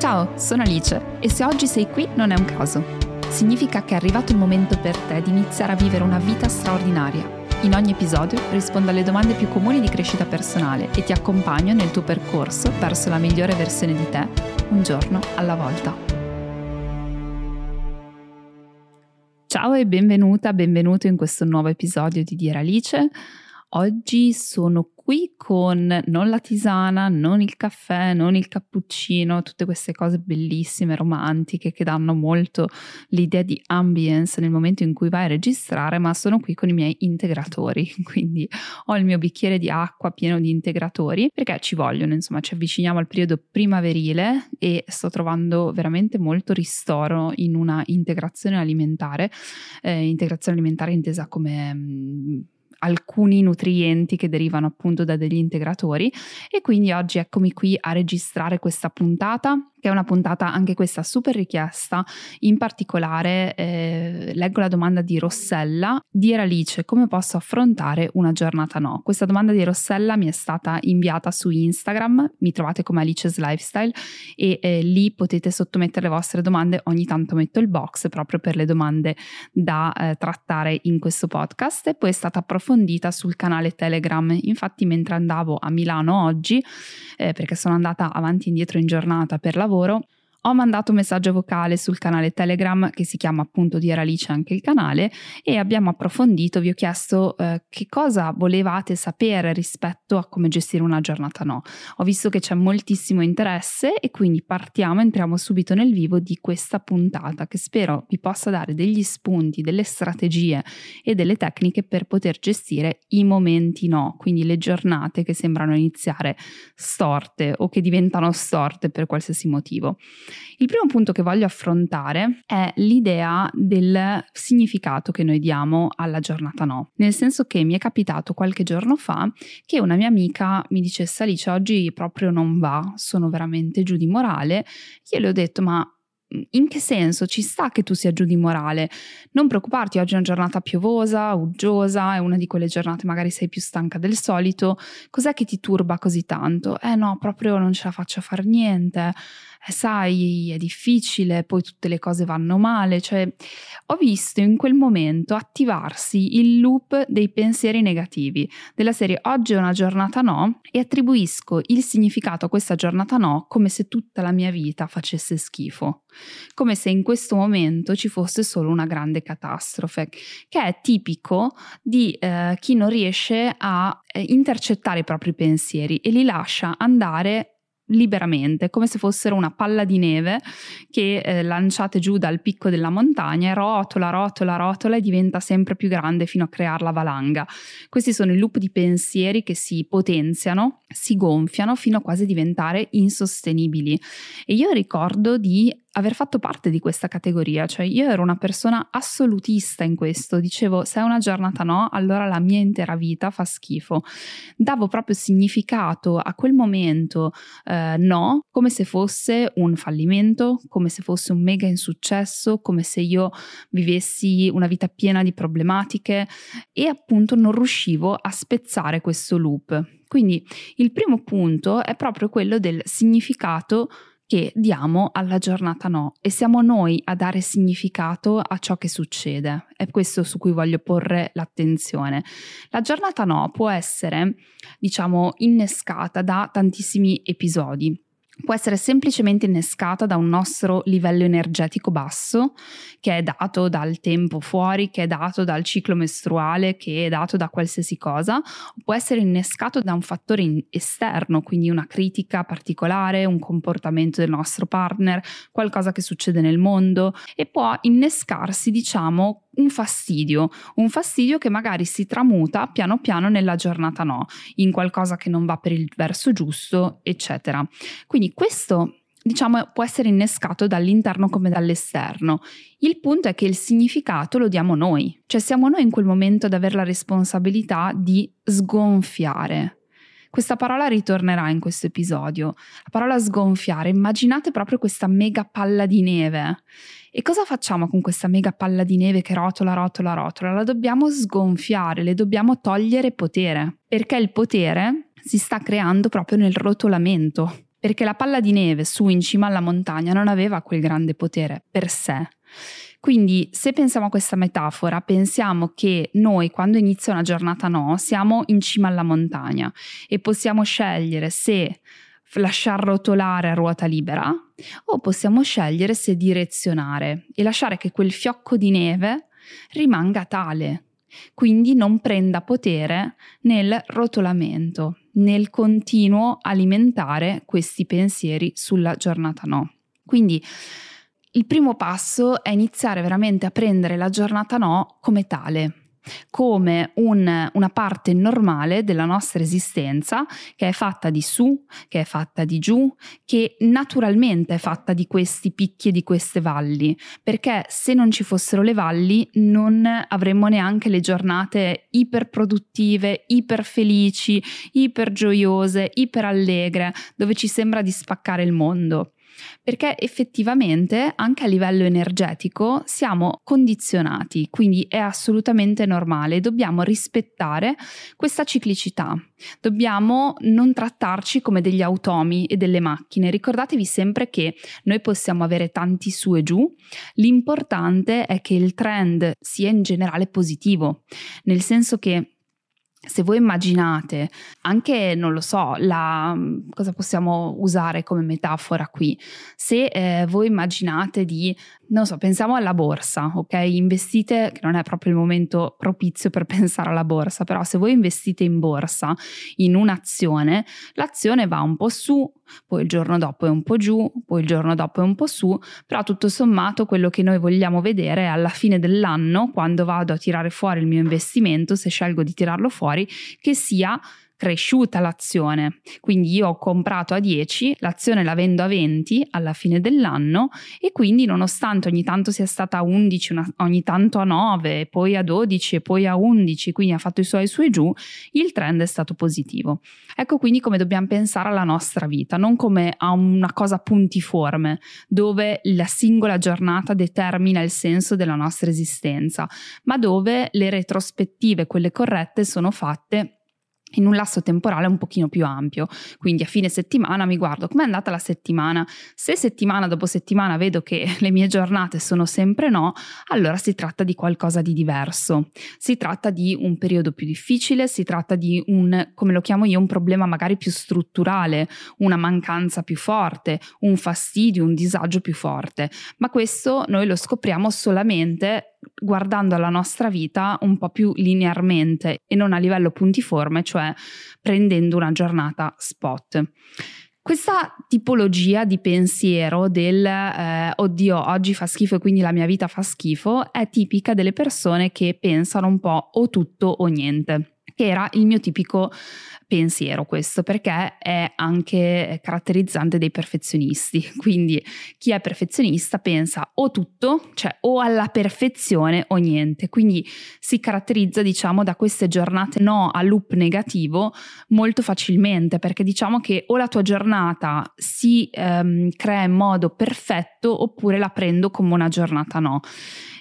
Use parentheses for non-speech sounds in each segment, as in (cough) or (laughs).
Ciao, sono Alice e se oggi sei qui non è un caso. Significa che è arrivato il momento per te di iniziare a vivere una vita straordinaria. In ogni episodio rispondo alle domande più comuni di crescita personale e ti accompagno nel tuo percorso verso la migliore versione di te, un giorno alla volta. Ciao e benvenuta, benvenuto in questo nuovo episodio di Dire Alice. Oggi sono qui con non la tisana, non il caffè, non il cappuccino, tutte queste cose bellissime, romantiche che danno molto l'idea di ambience nel momento in cui vai a registrare, ma sono qui con i miei integratori, (laughs) quindi ho il mio bicchiere di acqua pieno di integratori perché ci vogliono, insomma, ci avviciniamo al periodo primaverile e sto trovando veramente molto ristoro in una integrazione alimentare, eh, integrazione alimentare intesa come mm, alcuni nutrienti che derivano appunto da degli integratori. E quindi oggi eccomi qui a registrare questa puntata che è una puntata anche questa super richiesta. In particolare eh, leggo la domanda di Rossella. Dear Alice, come posso affrontare una giornata no? Questa domanda di Rossella mi è stata inviata su Instagram, mi trovate come Alice's Lifestyle e eh, lì potete sottomettere le vostre domande. Ogni tanto metto il box proprio per le domande da eh, trattare in questo podcast e poi è stata approfondita sul canale Telegram. Infatti mentre andavo a Milano oggi, eh, perché sono andata avanti e indietro in giornata per lavoro, lavoro ho mandato un messaggio vocale sul canale Telegram che si chiama appunto di Alice anche il canale e abbiamo approfondito, vi ho chiesto eh, che cosa volevate sapere rispetto a come gestire una giornata no. Ho visto che c'è moltissimo interesse e quindi partiamo, entriamo subito nel vivo di questa puntata che spero vi possa dare degli spunti, delle strategie e delle tecniche per poter gestire i momenti no, quindi le giornate che sembrano iniziare storte o che diventano storte per qualsiasi motivo. Il primo punto che voglio affrontare è l'idea del significato che noi diamo alla giornata no, nel senso che mi è capitato qualche giorno fa che una mia amica mi dicesse Alice oggi proprio non va, sono veramente giù di morale, io le ho detto ma in che senso ci sta che tu sia giù di morale? Non preoccuparti, oggi è una giornata piovosa, uggiosa, è una di quelle giornate magari sei più stanca del solito. Cos'è che ti turba così tanto? Eh no, proprio non ce la faccio a fare niente sai, è difficile, poi tutte le cose vanno male, cioè ho visto in quel momento attivarsi il loop dei pensieri negativi, della serie oggi è una giornata no e attribuisco il significato a questa giornata no come se tutta la mia vita facesse schifo, come se in questo momento ci fosse solo una grande catastrofe, che è tipico di eh, chi non riesce a eh, intercettare i propri pensieri e li lascia andare liberamente, come se fossero una palla di neve che eh, lanciate giù dal picco della montagna e rotola, rotola, rotola e diventa sempre più grande fino a creare la valanga. Questi sono i loop di pensieri che si potenziano, si gonfiano fino a quasi diventare insostenibili. E io ricordo di aver fatto parte di questa categoria, cioè io ero una persona assolutista in questo, dicevo se è una giornata no, allora la mia intera vita fa schifo. Davo proprio significato a quel momento eh, no, come se fosse un fallimento, come se fosse un mega insuccesso, come se io vivessi una vita piena di problematiche e appunto non riuscivo a spezzare questo loop. Quindi il primo punto è proprio quello del significato che diamo alla giornata no e siamo noi a dare significato a ciò che succede. È questo su cui voglio porre l'attenzione. La giornata no può essere, diciamo, innescata da tantissimi episodi può essere semplicemente innescata da un nostro livello energetico basso, che è dato dal tempo fuori, che è dato dal ciclo mestruale, che è dato da qualsiasi cosa, può essere innescato da un fattore esterno, quindi una critica particolare, un comportamento del nostro partner, qualcosa che succede nel mondo e può innescarsi, diciamo, un fastidio, un fastidio che magari si tramuta piano piano nella giornata no, in qualcosa che non va per il verso giusto, eccetera. Quindi questo diciamo può essere innescato dall'interno come dall'esterno. Il punto è che il significato lo diamo noi, cioè siamo noi in quel momento ad avere la responsabilità di sgonfiare. Questa parola ritornerà in questo episodio. La parola sgonfiare, immaginate proprio questa mega palla di neve e cosa facciamo con questa mega palla di neve che rotola, rotola, rotola? La dobbiamo sgonfiare, le dobbiamo togliere potere, perché il potere si sta creando proprio nel rotolamento. perché la palla di neve su in cima alla montagna non aveva quel grande potere per sé. Quindi se pensiamo a questa metafora, pensiamo che noi quando inizia una giornata no, siamo in cima alla montagna e possiamo scegliere se lasciar rotolare a ruota libera o possiamo scegliere se direzionare e lasciare che quel fiocco di neve rimanga tale, quindi non prenda potere nel rotolamento, nel continuo alimentare questi pensieri sulla giornata no. Quindi il primo passo è iniziare veramente a prendere la giornata no come tale, come un, una parte normale della nostra esistenza che è fatta di su, che è fatta di giù, che naturalmente è fatta di questi picchi e di queste valli, perché se non ci fossero le valli non avremmo neanche le giornate iperproduttive, iperfelici, ipergioiose, iperallegre, dove ci sembra di spaccare il mondo perché effettivamente anche a livello energetico siamo condizionati, quindi è assolutamente normale, dobbiamo rispettare questa ciclicità, dobbiamo non trattarci come degli automi e delle macchine, ricordatevi sempre che noi possiamo avere tanti su e giù, l'importante è che il trend sia in generale positivo, nel senso che se voi immaginate anche, non lo so, la, cosa possiamo usare come metafora qui? Se eh, voi immaginate di, non so, pensiamo alla borsa, ok? Investite, che non è proprio il momento propizio per (laughs) pensare alla borsa, però se voi investite in borsa, in un'azione, l'azione va un po' su, poi il giorno dopo è un po' giù, poi il giorno dopo è un po' su, però tutto sommato quello che noi vogliamo vedere è alla fine dell'anno, quando vado a tirare fuori il mio investimento, se scelgo di tirarlo fuori, che sia cresciuta l'azione. Quindi io ho comprato a 10, l'azione la vendo a 20 alla fine dell'anno e quindi nonostante ogni tanto sia stata a 11, una, ogni tanto a 9, poi a 12 e poi a 11, quindi ha fatto i suoi su e giù, il trend è stato positivo. Ecco quindi come dobbiamo pensare alla nostra vita, non come a una cosa puntiforme, dove la singola giornata determina il senso della nostra esistenza, ma dove le retrospettive, quelle corrette, sono fatte in un lasso temporale un pochino più ampio. Quindi a fine settimana mi guardo com'è andata la settimana. Se settimana dopo settimana vedo che (laughs) le mie giornate sono sempre no, allora si tratta di qualcosa di diverso. Si tratta di un periodo più difficile, si tratta di un, come lo chiamo io, un problema magari più strutturale, una mancanza più forte, un fastidio, un disagio più forte. Ma questo noi lo scopriamo solamente guardando alla nostra vita un po' più linearmente e non a livello puntiforme, cioè prendendo una giornata spot. Questa tipologia di pensiero del eh, oddio oggi fa schifo e quindi la mia vita fa schifo è tipica delle persone che pensano un po' o tutto o niente che era il mio tipico pensiero questo perché è anche caratterizzante dei perfezionisti. (laughs) Quindi chi è perfezionista pensa o tutto, cioè o alla perfezione o niente. Quindi si caratterizza, diciamo, da queste giornate no a loop negativo molto facilmente perché diciamo che o la tua giornata si ehm, crea in modo perfetto oppure la prendo come una giornata no.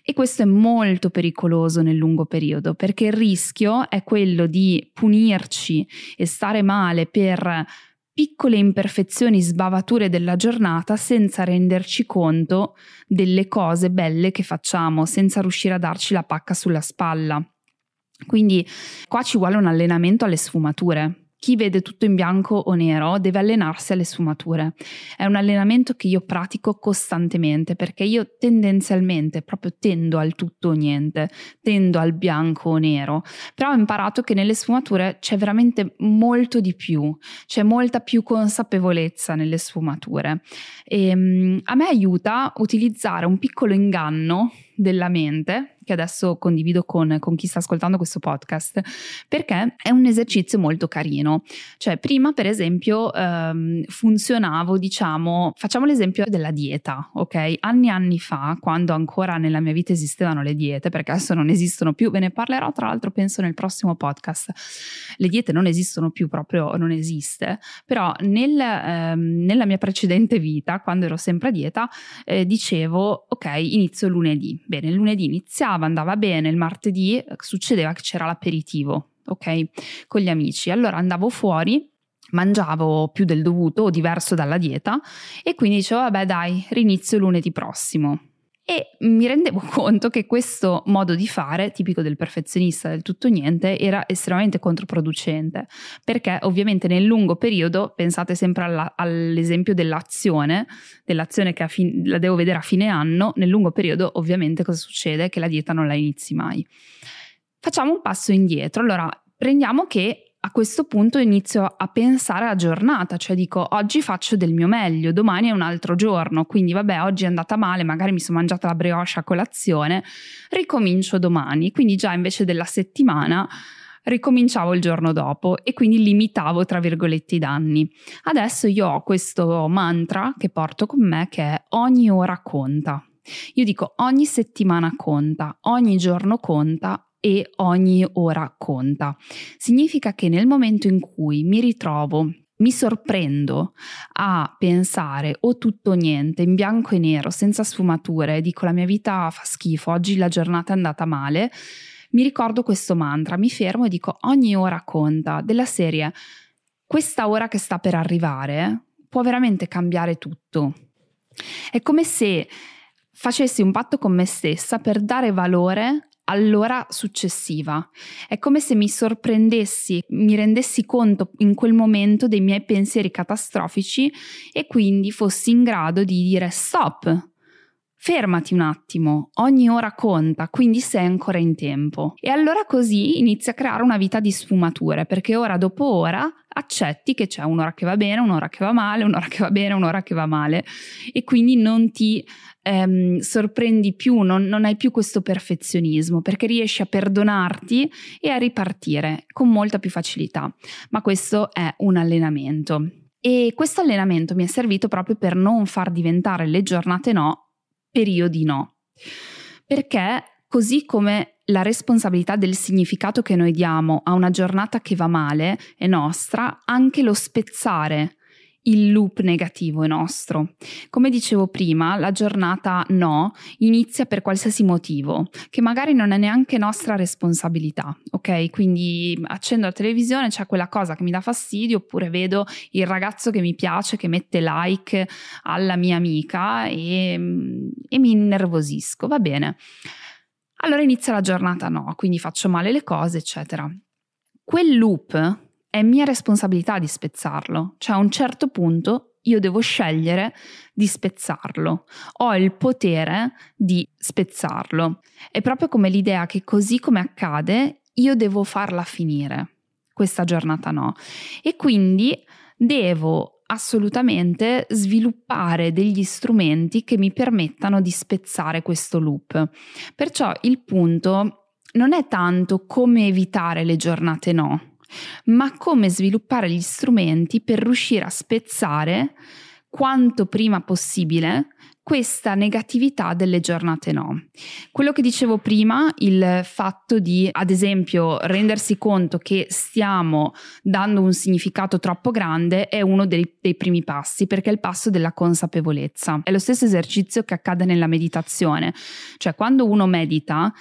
E questo è molto pericoloso nel lungo periodo perché il rischio è quello di punirci e stare male per piccole imperfezioni, sbavature della giornata senza renderci conto delle cose belle che facciamo, senza riuscire a darci la pacca sulla spalla. Quindi qua ci vuole un allenamento alle sfumature chi vede tutto in bianco o nero deve allenarsi alle sfumature. È un allenamento che io pratico costantemente perché io tendenzialmente proprio tendo al tutto o niente, tendo al bianco o nero, però ho imparato che nelle sfumature c'è veramente molto di più, c'è molta più consapevolezza nelle sfumature. E, um, a me aiuta utilizzare un piccolo inganno della mente, che adesso condivido con, con, chi sta ascoltando questo podcast, perché è un esercizio molto carino. Cioè, prima, per esempio, ehm, funzionavo, diciamo, facciamo l'esempio della dieta, ok? Anni anni fa, quando ancora nella mia vita esistevano le diete, perché adesso non esistono più, ve ne parlerò tra l'altro, penso, nel prossimo podcast. Le diete non esistono più, proprio non esiste, però nel, ehm, nella mia precedente vita, quando ero sempre a dieta, eh, dicevo, ok, inizio lunedì Bene, il lunedì iniziava, andava bene, il martedì succedeva che c'era l'aperitivo, ok? Con gli amici. Allora andavo fuori mangiavo più del dovuto o diverso dalla dieta e quindi dicevo vabbè dai, rinizio lunedì prossimo. E mi rendevo (laughs) conto che questo modo di fare, tipico del perfezionista del tutto niente, era estremamente controproducente, perché ovviamente nel lungo periodo, pensate sempre alla, all'esempio dell'azione, dell'azione che fin- la devo vedere a fine anno, nel lungo periodo ovviamente cosa succede? Che la dieta non la inizi mai. Facciamo un passo indietro, allora prendiamo che a questo punto inizio a pensare alla giornata, cioè dico oggi faccio del mio meglio, domani è un altro giorno, quindi vabbè oggi è andata male, magari mi sono mangiata la brioche a colazione, ricomincio domani, quindi già invece della settimana ricominciavo il giorno dopo e quindi limitavo tra virgolette i danni. Adesso io ho questo mantra che porto con me che è ogni ora conta. Io dico ogni settimana conta, ogni giorno conta e ogni ora conta. Significa che nel momento in cui mi ritrovo mi sorprendo a pensare o tutto o niente, in bianco e nero, senza sfumature, dico la mia vita fa schifo, oggi la giornata è andata male, mi ricordo questo mantra, mi fermo e dico ogni ora conta, della serie, questa ora che sta per arrivare può veramente cambiare tutto. È come se facessi un patto con me stessa per dare valore all'ora successiva. È come se mi sorprendessi, mi rendessi conto in quel momento dei miei pensieri catastrofici e quindi fossi in grado di dire stop. Fermati un attimo, ogni ora conta, quindi sei ancora in tempo. E allora così inizi a creare una vita di sfumature, perché ora dopo ora accetti che c'è un'ora che va bene, un'ora che va male, un'ora che va bene, un'ora che va male e quindi non ti ehm, sorprendi più, non, non hai più questo perfezionismo perché riesci a perdonarti e a ripartire con molta più facilità. Ma questo è un allenamento. E questo allenamento mi è servito proprio per non far diventare le giornate no periodi no. Perché così come la responsabilità del significato che noi diamo a una giornata che va male è nostra, anche lo spezzare il loop negativo è nostro. Come dicevo prima, la giornata no inizia per qualsiasi motivo, che magari non è neanche nostra responsabilità, ok? Quindi accendo la televisione, c'è quella cosa che mi dà fastidio, oppure vedo il ragazzo che mi piace, che mette like alla mia amica e, e mi innervosisco, va bene. Allora inizia la giornata no, quindi faccio male le cose, eccetera. Quel loop è mia responsabilità di spezzarlo, cioè a un certo punto io devo scegliere di spezzarlo, ho il potere di spezzarlo. È proprio come l'idea che così come accade io devo farla finire, questa giornata no. E quindi devo assolutamente sviluppare degli strumenti che mi permettano di spezzare questo loop. Perciò il punto non è tanto come evitare le giornate no, ma come sviluppare gli strumenti per riuscire a spezzare quanto prima possibile questa negatività delle giornate no. Quello che dicevo prima, il fatto di, ad esempio, rendersi conto che stiamo dando un significato troppo grande è uno dei, dei primi passi, perché è il passo della consapevolezza. È lo stesso esercizio che accade nella meditazione, cioè quando uno medita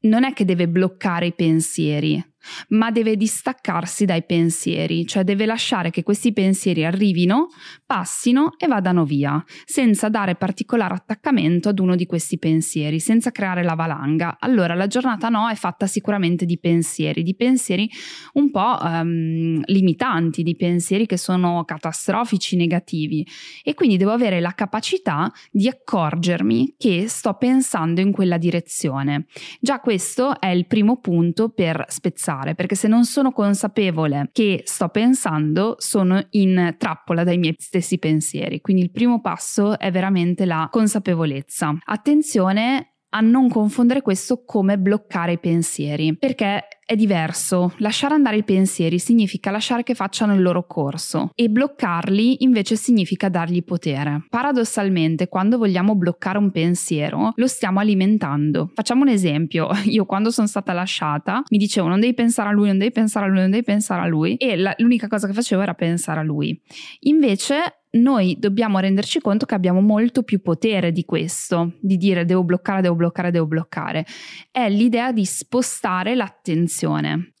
non è che deve bloccare i pensieri, ma deve distaccarsi dai pensieri, cioè deve lasciare che questi pensieri arrivino, passino e vadano via, senza dare particolare attaccamento ad uno di questi pensieri, senza creare la valanga. Allora la giornata no è fatta sicuramente di pensieri, di pensieri un po' um, limitanti, di pensieri che sono catastrofici, negativi e quindi devo avere la capacità di accorgermi che sto pensando in quella direzione. Già questo è il primo punto per spezzare pensare, perché se non sono consapevole che sto pensando, sono in trappola dai miei stessi pensieri. Quindi il primo passo è veramente la consapevolezza. Attenzione a non confondere questo come bloccare i pensieri, perché è diverso. Lasciare andare i pensieri significa lasciare che facciano il loro corso e bloccarli invece significa dargli potere. Paradossalmente, quando vogliamo bloccare un pensiero, lo stiamo alimentando. Facciamo un esempio. (laughs) Io quando sono stata lasciata mi dicevo non devi pensare a lui, non devi pensare a lui, non devi pensare a lui e la, l'unica cosa che facevo era pensare a lui. Invece noi dobbiamo renderci conto che abbiamo molto più potere di questo, di dire devo bloccare, devo bloccare, devo bloccare. È l'idea di spostare l'attenzione.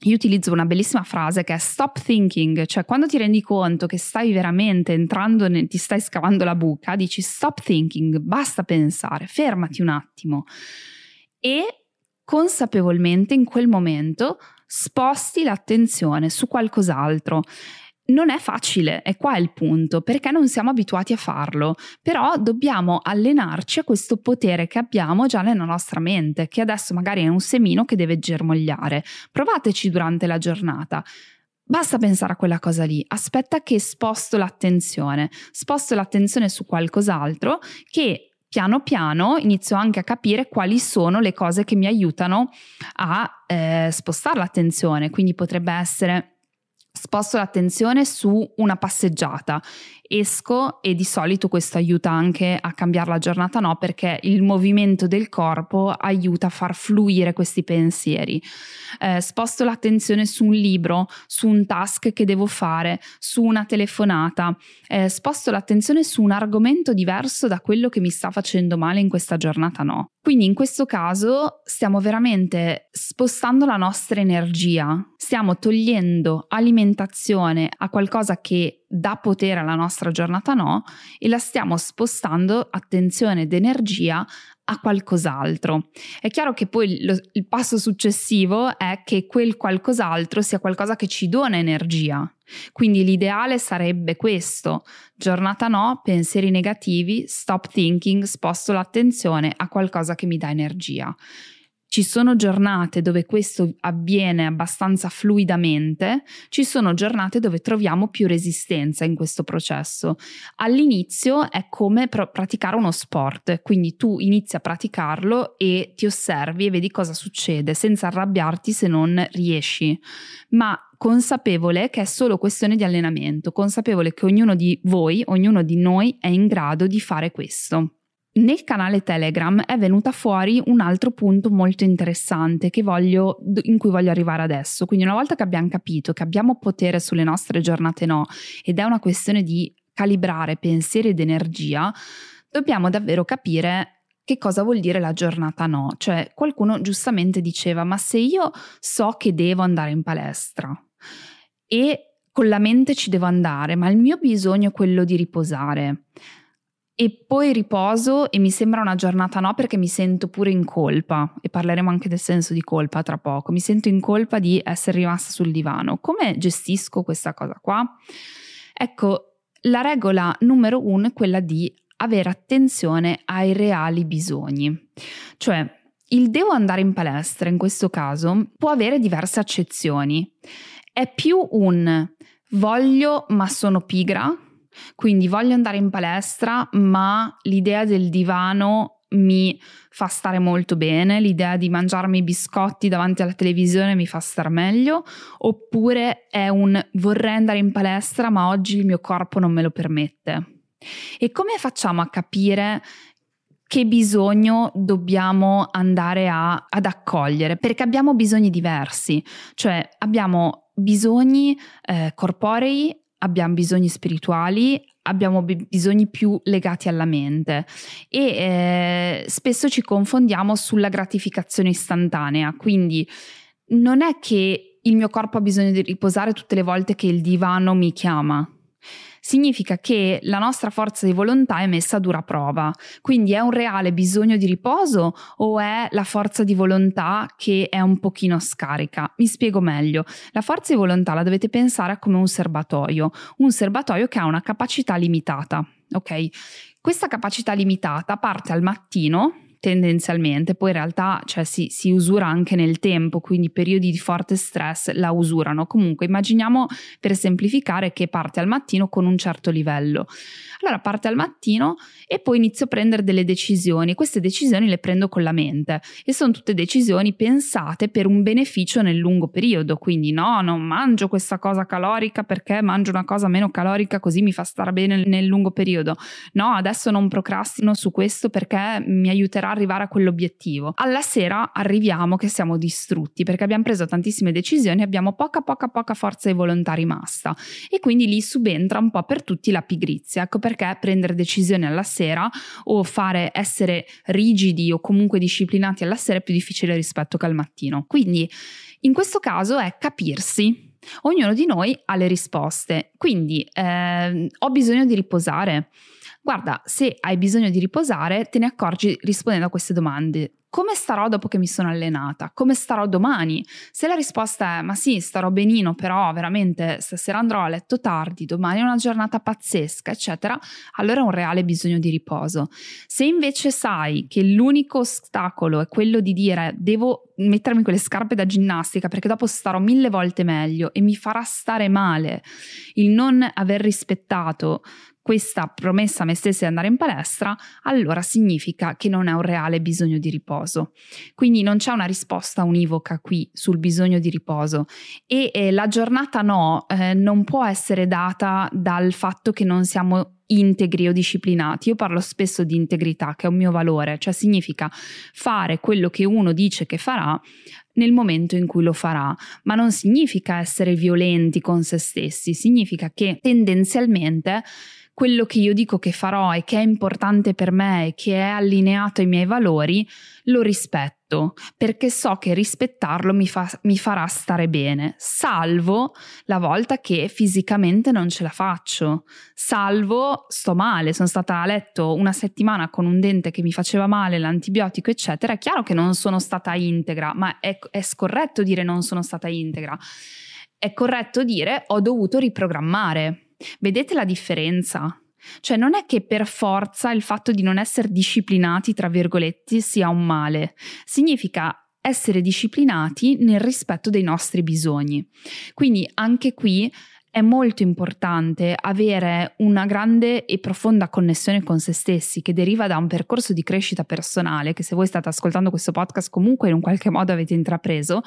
Io utilizzo una bellissima frase che è stop thinking, cioè quando ti rendi conto che stai veramente entrando, ne, ti stai scavando la buca, dici stop thinking, basta pensare, fermati un attimo. E consapevolmente in quel momento sposti l'attenzione su qualcos'altro non è facile, è qua il punto, perché non siamo abituati a farlo, però dobbiamo allenarci a questo potere che abbiamo già nella nostra mente, che adesso magari è un semino che deve germogliare. Provateci durante la giornata. Basta pensare a quella cosa lì, aspetta che sposto l'attenzione, sposto l'attenzione su qualcos'altro che piano piano inizio anche a capire quali sono le cose che mi aiutano a eh, spostare l'attenzione, quindi potrebbe essere sposto l'attenzione su una passeggiata esco e di solito questo aiuta anche a cambiare la giornata no? Perché il movimento del corpo aiuta a far fluire questi pensieri. Eh, sposto l'attenzione su un libro su un task che devo fare su una telefonata. Eh, sposto l'attenzione su un argomento diverso da quello che mi sta facendo male in questa giornata no? Quindi in questo caso stiamo veramente spostando la nostra energia. Stiamo togliendo alimentazione a qualcosa che dà potere alla nostra giornata no e la stiamo spostando attenzione ed energia a qualcos'altro. È chiaro che poi lo, il passo successivo è che quel qualcos'altro sia qualcosa che ci dona energia. Quindi l'ideale sarebbe questo, giornata no, pensieri negativi, stop thinking, sposto l'attenzione a qualcosa che mi dà energia. Ci sono giornate dove questo avviene abbastanza fluidamente, ci sono giornate dove troviamo più resistenza in questo processo. All'inizio è come pr- praticare uno sport, quindi tu inizi a praticarlo e ti osservi e vedi cosa succede senza arrabbiarti se non riesci, ma consapevole che è solo questione di allenamento, consapevole che ognuno di voi, ognuno di noi è in grado di fare questo. Nel canale Telegram è venuta fuori un altro punto molto interessante voglio, in cui voglio arrivare adesso. Quindi una volta che abbiamo capito che abbiamo potere sulle nostre giornate no ed è una questione di calibrare pensieri ed energia, dobbiamo davvero capire che cosa vuol dire la giornata no. Cioè qualcuno giustamente diceva ma se io so che devo andare in palestra e con la mente ci devo andare, ma il mio bisogno è quello di riposare e poi riposo e mi sembra una giornata no perché mi sento pure in colpa e parleremo anche del senso di colpa tra poco. Mi sento in colpa di essere rimasta sul divano. Come gestisco questa cosa qua? Ecco, la regola numero uno è quella di avere attenzione ai reali bisogni. Cioè, il devo andare in palestra in questo caso può avere diverse accezioni. È più un voglio ma sono pigra quindi voglio andare in palestra, ma l'idea del divano mi fa stare molto bene, l'idea di mangiarmi i biscotti davanti alla televisione mi fa stare meglio, oppure è un vorrei andare in palestra, ma oggi il mio corpo non me lo permette. E come facciamo a capire che bisogno dobbiamo andare a, ad accogliere? Perché abbiamo bisogni diversi, cioè abbiamo bisogni eh, corporei abbiamo bisogni spirituali, abbiamo bisogni più legati alla mente e eh, spesso ci confondiamo sulla gratificazione istantanea, quindi non è che il mio corpo ha bisogno di riposare tutte le volte che il divano mi chiama, significa che la nostra forza di volontà è messa a dura prova. Quindi è un reale bisogno di riposo o è la forza di volontà che è un pochino scarica? Mi spiego meglio. La forza di volontà la dovete pensare come un serbatoio, un serbatoio che ha una capacità limitata. Ok? Questa capacità limitata parte al mattino tendenzialmente, poi in realtà cioè, si, si, usura anche nel tempo, quindi periodi di forte stress la usurano. Comunque immaginiamo per semplificare che parte al mattino con un certo livello. Allora parte al mattino e poi inizio a prendere delle decisioni. Queste decisioni le prendo con la mente e sono tutte decisioni pensate per un beneficio nel lungo periodo. Quindi no, non mangio questa cosa calorica perché mangio una cosa meno calorica così mi fa stare bene nel lungo periodo. No, adesso non procrastino su questo perché mi aiuterà arrivare a quell'obiettivo. Alla sera arriviamo che siamo distrutti perché abbiamo preso tantissime decisioni, abbiamo poca poca poca forza di volontà rimasta e quindi lì subentra un po' per tutti la pigrizia. Ecco perché prendere decisioni alla sera o fare essere rigidi o comunque disciplinati alla sera è più difficile rispetto che al mattino. Quindi in questo caso è capirsi Ognuno di noi ha le risposte, quindi eh, ho bisogno di riposare. Guarda, se hai bisogno di riposare, te ne accorgi rispondendo a queste domande. Come starò dopo che mi sono allenata? Come starò domani? Se la risposta è ma sì, starò benino, però veramente stasera andrò a letto tardi, domani è una giornata pazzesca, eccetera, allora è un reale bisogno di riposo. Se invece sai che l'unico ostacolo è quello di dire devo mettermi quelle scarpe da ginnastica perché dopo starò mille volte meglio e mi farà stare male il non aver rispettato questa promessa a me stessa di andare in palestra, allora significa che non è un reale bisogno di riposo. Quindi non c'è una risposta univoca qui sul bisogno di riposo e eh, la giornata no eh, non può essere data dal fatto che non siamo integri o disciplinati. Io parlo spesso di integrità, che è un mio valore, cioè significa fare quello che uno dice che farà nel momento in cui lo farà, ma non significa essere violenti con se stessi, significa che tendenzialmente quello che io dico che farò e che è importante per me e che è allineato ai miei valori, lo rispetto, perché so che rispettarlo mi, fa, mi farà stare bene, salvo la volta che fisicamente non ce la faccio, salvo sto male, sono stata a letto una settimana con un dente che mi faceva male, l'antibiotico, eccetera. È chiaro che non sono stata integra, ma è, è scorretto dire non sono stata integra. È corretto dire ho dovuto riprogrammare Vedete la differenza? Cioè non è che per forza il fatto di non essere disciplinati, tra virgolette, sia un male. Significa essere disciplinati nel rispetto dei nostri bisogni. Quindi anche qui è molto importante avere una grande e profonda connessione con se stessi che deriva da un percorso di crescita personale che se voi state ascoltando questo podcast comunque in un qualche modo avete intrapreso,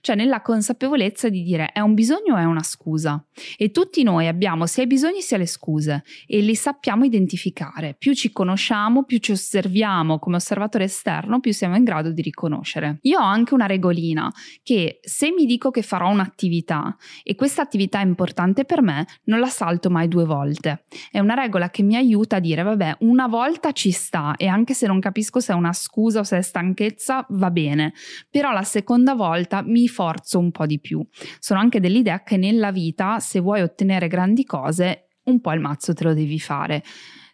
cioè nella consapevolezza di dire è un bisogno o è una scusa. E tutti noi abbiamo sia i bisogni sia le scuse e li sappiamo identificare. Più ci conosciamo, più ci osserviamo come osservatore esterno, più siamo in grado di riconoscere. Io ho anche una regolina che se mi dico che farò un'attività e questa attività è importante per me, non la salto mai due volte. È una regola che mi aiuta a dire vabbè, una volta ci sta e anche se non capisco se è una scusa o se è stanchezza, va bene, però la seconda volta mi sforzo un po' di più. Sono anche dell'idea che nella vita, se vuoi ottenere grandi cose, un po' il mazzo te lo devi fare.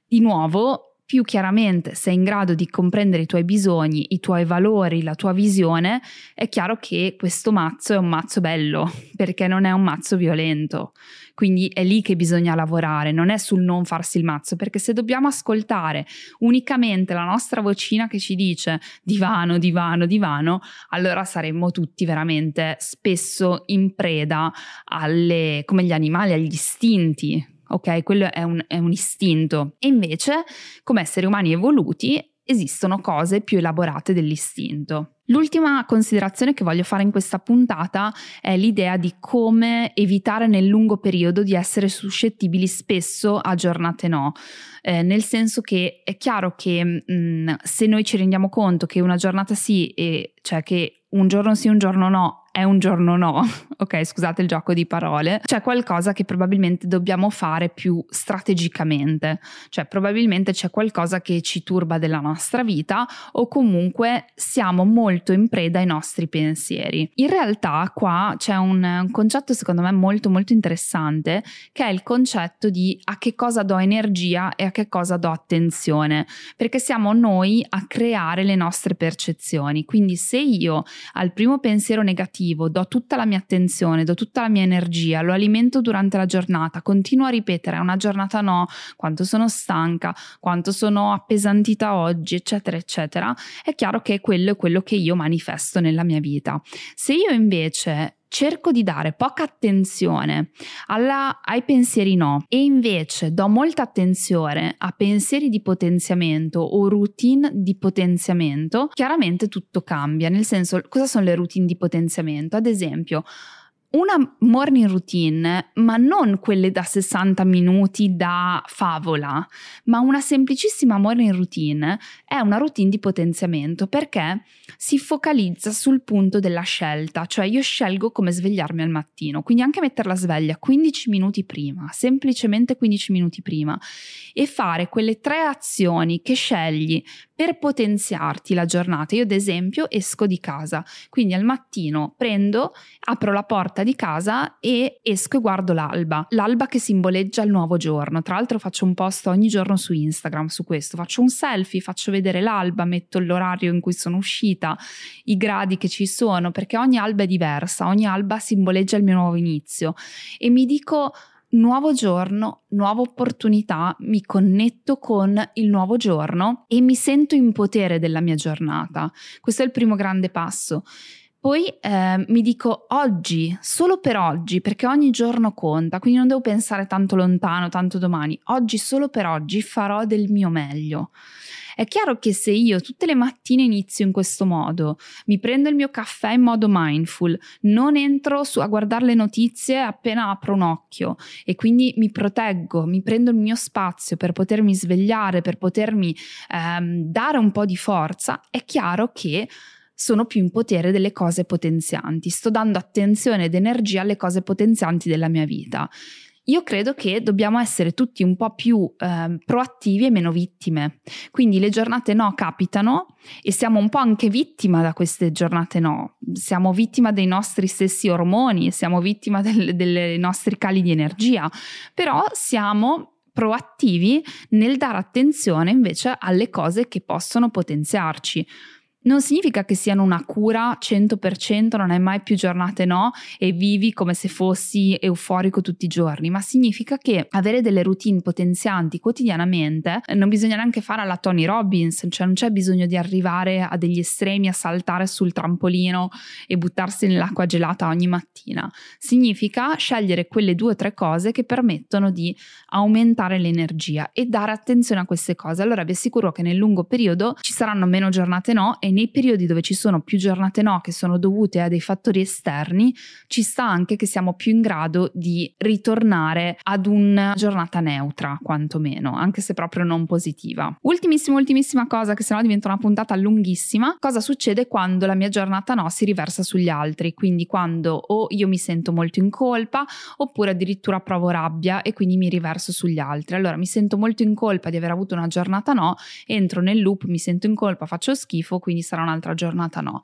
Di nuovo, più chiaramente sei in grado di comprendere i tuoi bisogni, i tuoi valori, la tua visione, è chiaro che questo mazzo è un mazzo bello, (laughs) perché non è un mazzo violento. Quindi è lì che bisogna lavorare, non è sul non farsi il mazzo, perché se dobbiamo ascoltare unicamente la nostra vocina che ci dice divano, divano, divano, allora saremmo tutti veramente spesso in preda alle, come gli animali, agli istinti, ok? Quello è un, è un istinto. E invece, come esseri umani evoluti, esistono cose più elaborate dell'istinto. L'ultima considerazione che voglio fare in questa puntata è l'idea di come evitare nel lungo periodo di essere suscettibili spesso a giornate no, eh, nel senso che è chiaro che mh, mm, se noi ci rendiamo conto che una giornata sì, e cioè che un giorno sì, un giorno no è un giorno no, (laughs) ok scusate il gioco di parole, c'è qualcosa che probabilmente dobbiamo fare più strategicamente, cioè probabilmente c'è qualcosa che ci turba della nostra vita o comunque siamo molto in preda ai nostri pensieri. In realtà qua c'è un, un concetto secondo me molto molto interessante che è il concetto di a che cosa do energia e a che cosa do attenzione, perché siamo noi a creare le nostre percezioni, quindi se io al primo pensiero negativo attivo, do tutta la mia attenzione, do tutta la mia energia, lo alimento durante la giornata, continuo a ripetere, una giornata no, quanto sono stanca, quanto sono appesantita oggi, eccetera, eccetera, è chiaro che quello è quello che io manifesto nella mia vita. Se io invece cerco di dare poca attenzione alla, ai pensieri no e invece do molta attenzione a pensieri di potenziamento o routine di potenziamento, chiaramente tutto cambia. Nel senso, cosa sono le routine di potenziamento? Ad esempio, una morning routine, ma non quelle da 60 minuti da favola, ma una semplicissima morning routine è una routine di potenziamento perché si focalizza sul punto della scelta, cioè io scelgo come svegliarmi al mattino, quindi anche mettere la sveglia 15 minuti prima, semplicemente 15 minuti prima e fare quelle tre azioni che scegli per potenziarti la giornata. Io ad esempio esco di casa, quindi al mattino prendo, apro la porta di casa e esco e guardo l'alba, l'alba che simboleggia il nuovo giorno. Tra l'altro faccio un post ogni giorno su Instagram su questo, faccio un selfie, faccio vedere l'alba, metto l'orario in cui sono uscita, i gradi che ci sono, perché ogni alba è diversa, ogni alba simboleggia il mio nuovo inizio e mi dico nuovo giorno, nuova opportunità, mi connetto con il nuovo giorno e mi sento in potere della mia giornata. Questo è il primo grande passo. Poi eh, mi dico oggi, solo per oggi, perché ogni giorno conta, quindi non devo pensare tanto lontano, tanto domani. Oggi, solo per oggi, farò del mio meglio. È chiaro che se io tutte le mattine inizio in questo modo, mi prendo il mio caffè in modo mindful, non entro su, a guardare le notizie appena apro un occhio e quindi mi proteggo, mi prendo il mio spazio per potermi svegliare, per potermi ehm, dare un po' di forza, è chiaro che sono più in potere delle cose potenzianti, sto dando attenzione ed energia alle cose potenzianti della mia vita. Io credo che dobbiamo essere tutti un po' più eh, proattivi e meno vittime. Quindi le giornate no capitano e siamo un po' anche vittima da queste giornate no. Siamo vittima dei nostri stessi ormoni, siamo vittima dei nostri cali di energia, però siamo proattivi nel dare attenzione invece alle cose che possono potenziarci non significa che siano una cura 100%, non hai mai più giornate no e vivi come se fossi euforico tutti i giorni, ma significa che avere delle routine potenzianti quotidianamente eh, non bisogna neanche fare alla Tony Robbins, cioè non c'è bisogno di arrivare a degli estremi, a saltare sul trampolino e buttarsi nell'acqua gelata ogni mattina. Significa scegliere quelle due o tre cose che permettono di aumentare l'energia e dare attenzione a queste cose. Allora vi assicuro che nel lungo periodo ci saranno meno giornate no e nei periodi dove ci sono più giornate no che sono dovute a dei fattori esterni, ci sta anche che siamo più in grado di ritornare ad una giornata neutra, quantomeno, anche se proprio non positiva. Ultimissima, ultimissima cosa, che sennò diventa una puntata lunghissima, cosa succede quando la mia giornata no si riversa sugli altri? Quindi quando o io mi sento molto in colpa oppure addirittura provo rabbia e quindi mi riverso sugli altri. Allora mi sento molto in colpa di aver avuto una giornata no, entro nel loop, mi sento in colpa, faccio schifo, quindi sarà un'altra giornata no.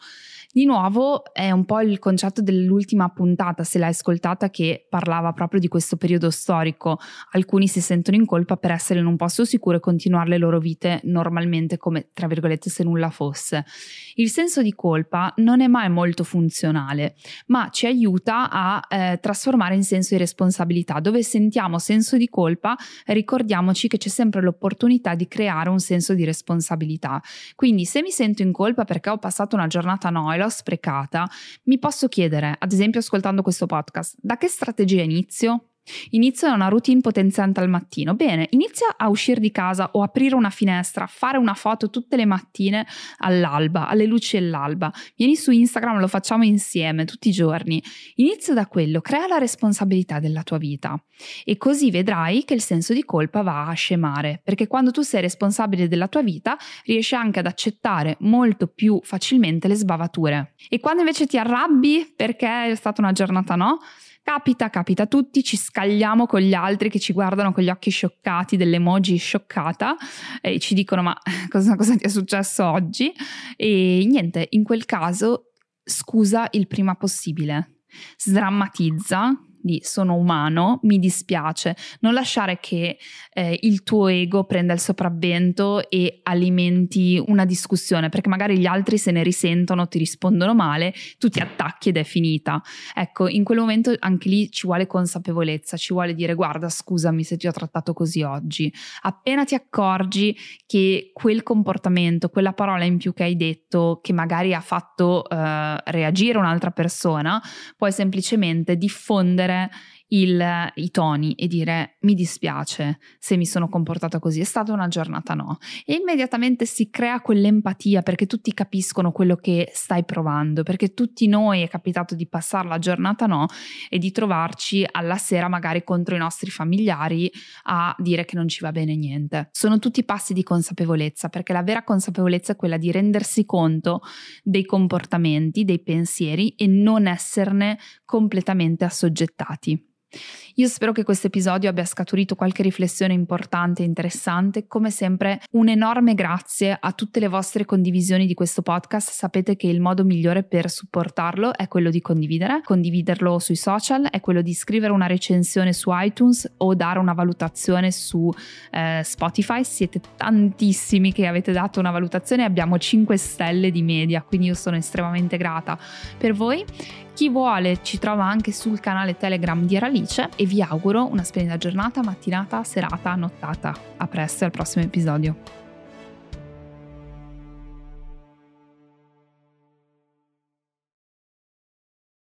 Di nuovo è un po' il concetto dell'ultima puntata, se l'hai ascoltata, che parlava proprio di questo periodo storico. Alcuni si sentono in colpa per essere in un posto sicuro e continuare le loro vite normalmente come, tra virgolette, se nulla fosse. Il senso di colpa non è mai molto funzionale, ma ci aiuta a eh, trasformare in senso di responsabilità. Dove sentiamo senso di colpa, ricordiamoci che c'è sempre l'opportunità di creare un senso di responsabilità. Quindi se mi sento in colpa perché ho passato una giornata noia, l'ho sprecata, mi posso chiedere, ad esempio ascoltando questo podcast, da che strategia inizio? Inizio una routine potenziante al mattino. Bene, inizia a uscire di casa o aprire una finestra, fare una foto tutte le mattine all'alba, alle luci dell'alba. Vieni su Instagram, lo facciamo insieme tutti i giorni. Inizia da quello, crea la responsabilità della tua vita e così vedrai che il senso di colpa va a scemare, perché quando tu sei responsabile della tua vita riesci anche ad accettare molto più facilmente le sbavature. E quando invece ti arrabbi perché è stata una giornata no, Capita, capita a tutti, ci scagliamo con gli altri che ci guardano con gli occhi scioccati, dell'emoji scioccata e ci dicono ma (laughs) cosa, cosa ti è successo oggi? E niente, in quel caso scusa il prima possibile, sdrammatizza, di sono umano, mi dispiace, non lasciare che eh, il tuo ego prenda il sopravvento e alimenti una discussione, perché magari gli altri se ne risentono, ti rispondono male, tu ti attacchi ed è finita. Ecco, in quel momento anche lì ci vuole consapevolezza, ci vuole dire guarda scusami se ti ho trattato così oggi. Appena ti accorgi che quel comportamento, quella parola in più che hai detto, che magari ha fatto eh, reagire un'altra persona, puoi semplicemente diffondere Yeah. Il, i toni e dire mi dispiace se mi sono comportata così, è stata una giornata no. E immediatamente si crea quell'empatia perché tutti capiscono quello che stai provando, perché tutti noi è capitato di passare la giornata no e di trovarci alla sera magari contro i nostri familiari a dire che non ci va bene niente. Sono tutti passi di consapevolezza perché la vera consapevolezza è quella di rendersi conto dei comportamenti, dei pensieri e non esserne completamente assoggettati. Io spero che questo episodio abbia scaturito qualche riflessione importante e interessante. Come sempre, un enorme grazie a tutte le vostre condivisioni di questo podcast. Sapete che il modo migliore per supportarlo è quello di condividere, condividerlo sui social, è quello di scrivere una recensione su iTunes o dare una valutazione su eh, Spotify. Siete tantissimi che avete dato una valutazione, abbiamo 5 stelle di media, quindi io sono estremamente grata per voi. Chi vuole ci trova anche sul canale Telegram di Aralice e vi auguro una splendida giornata, mattinata, serata, nottata. A presto al prossimo episodio.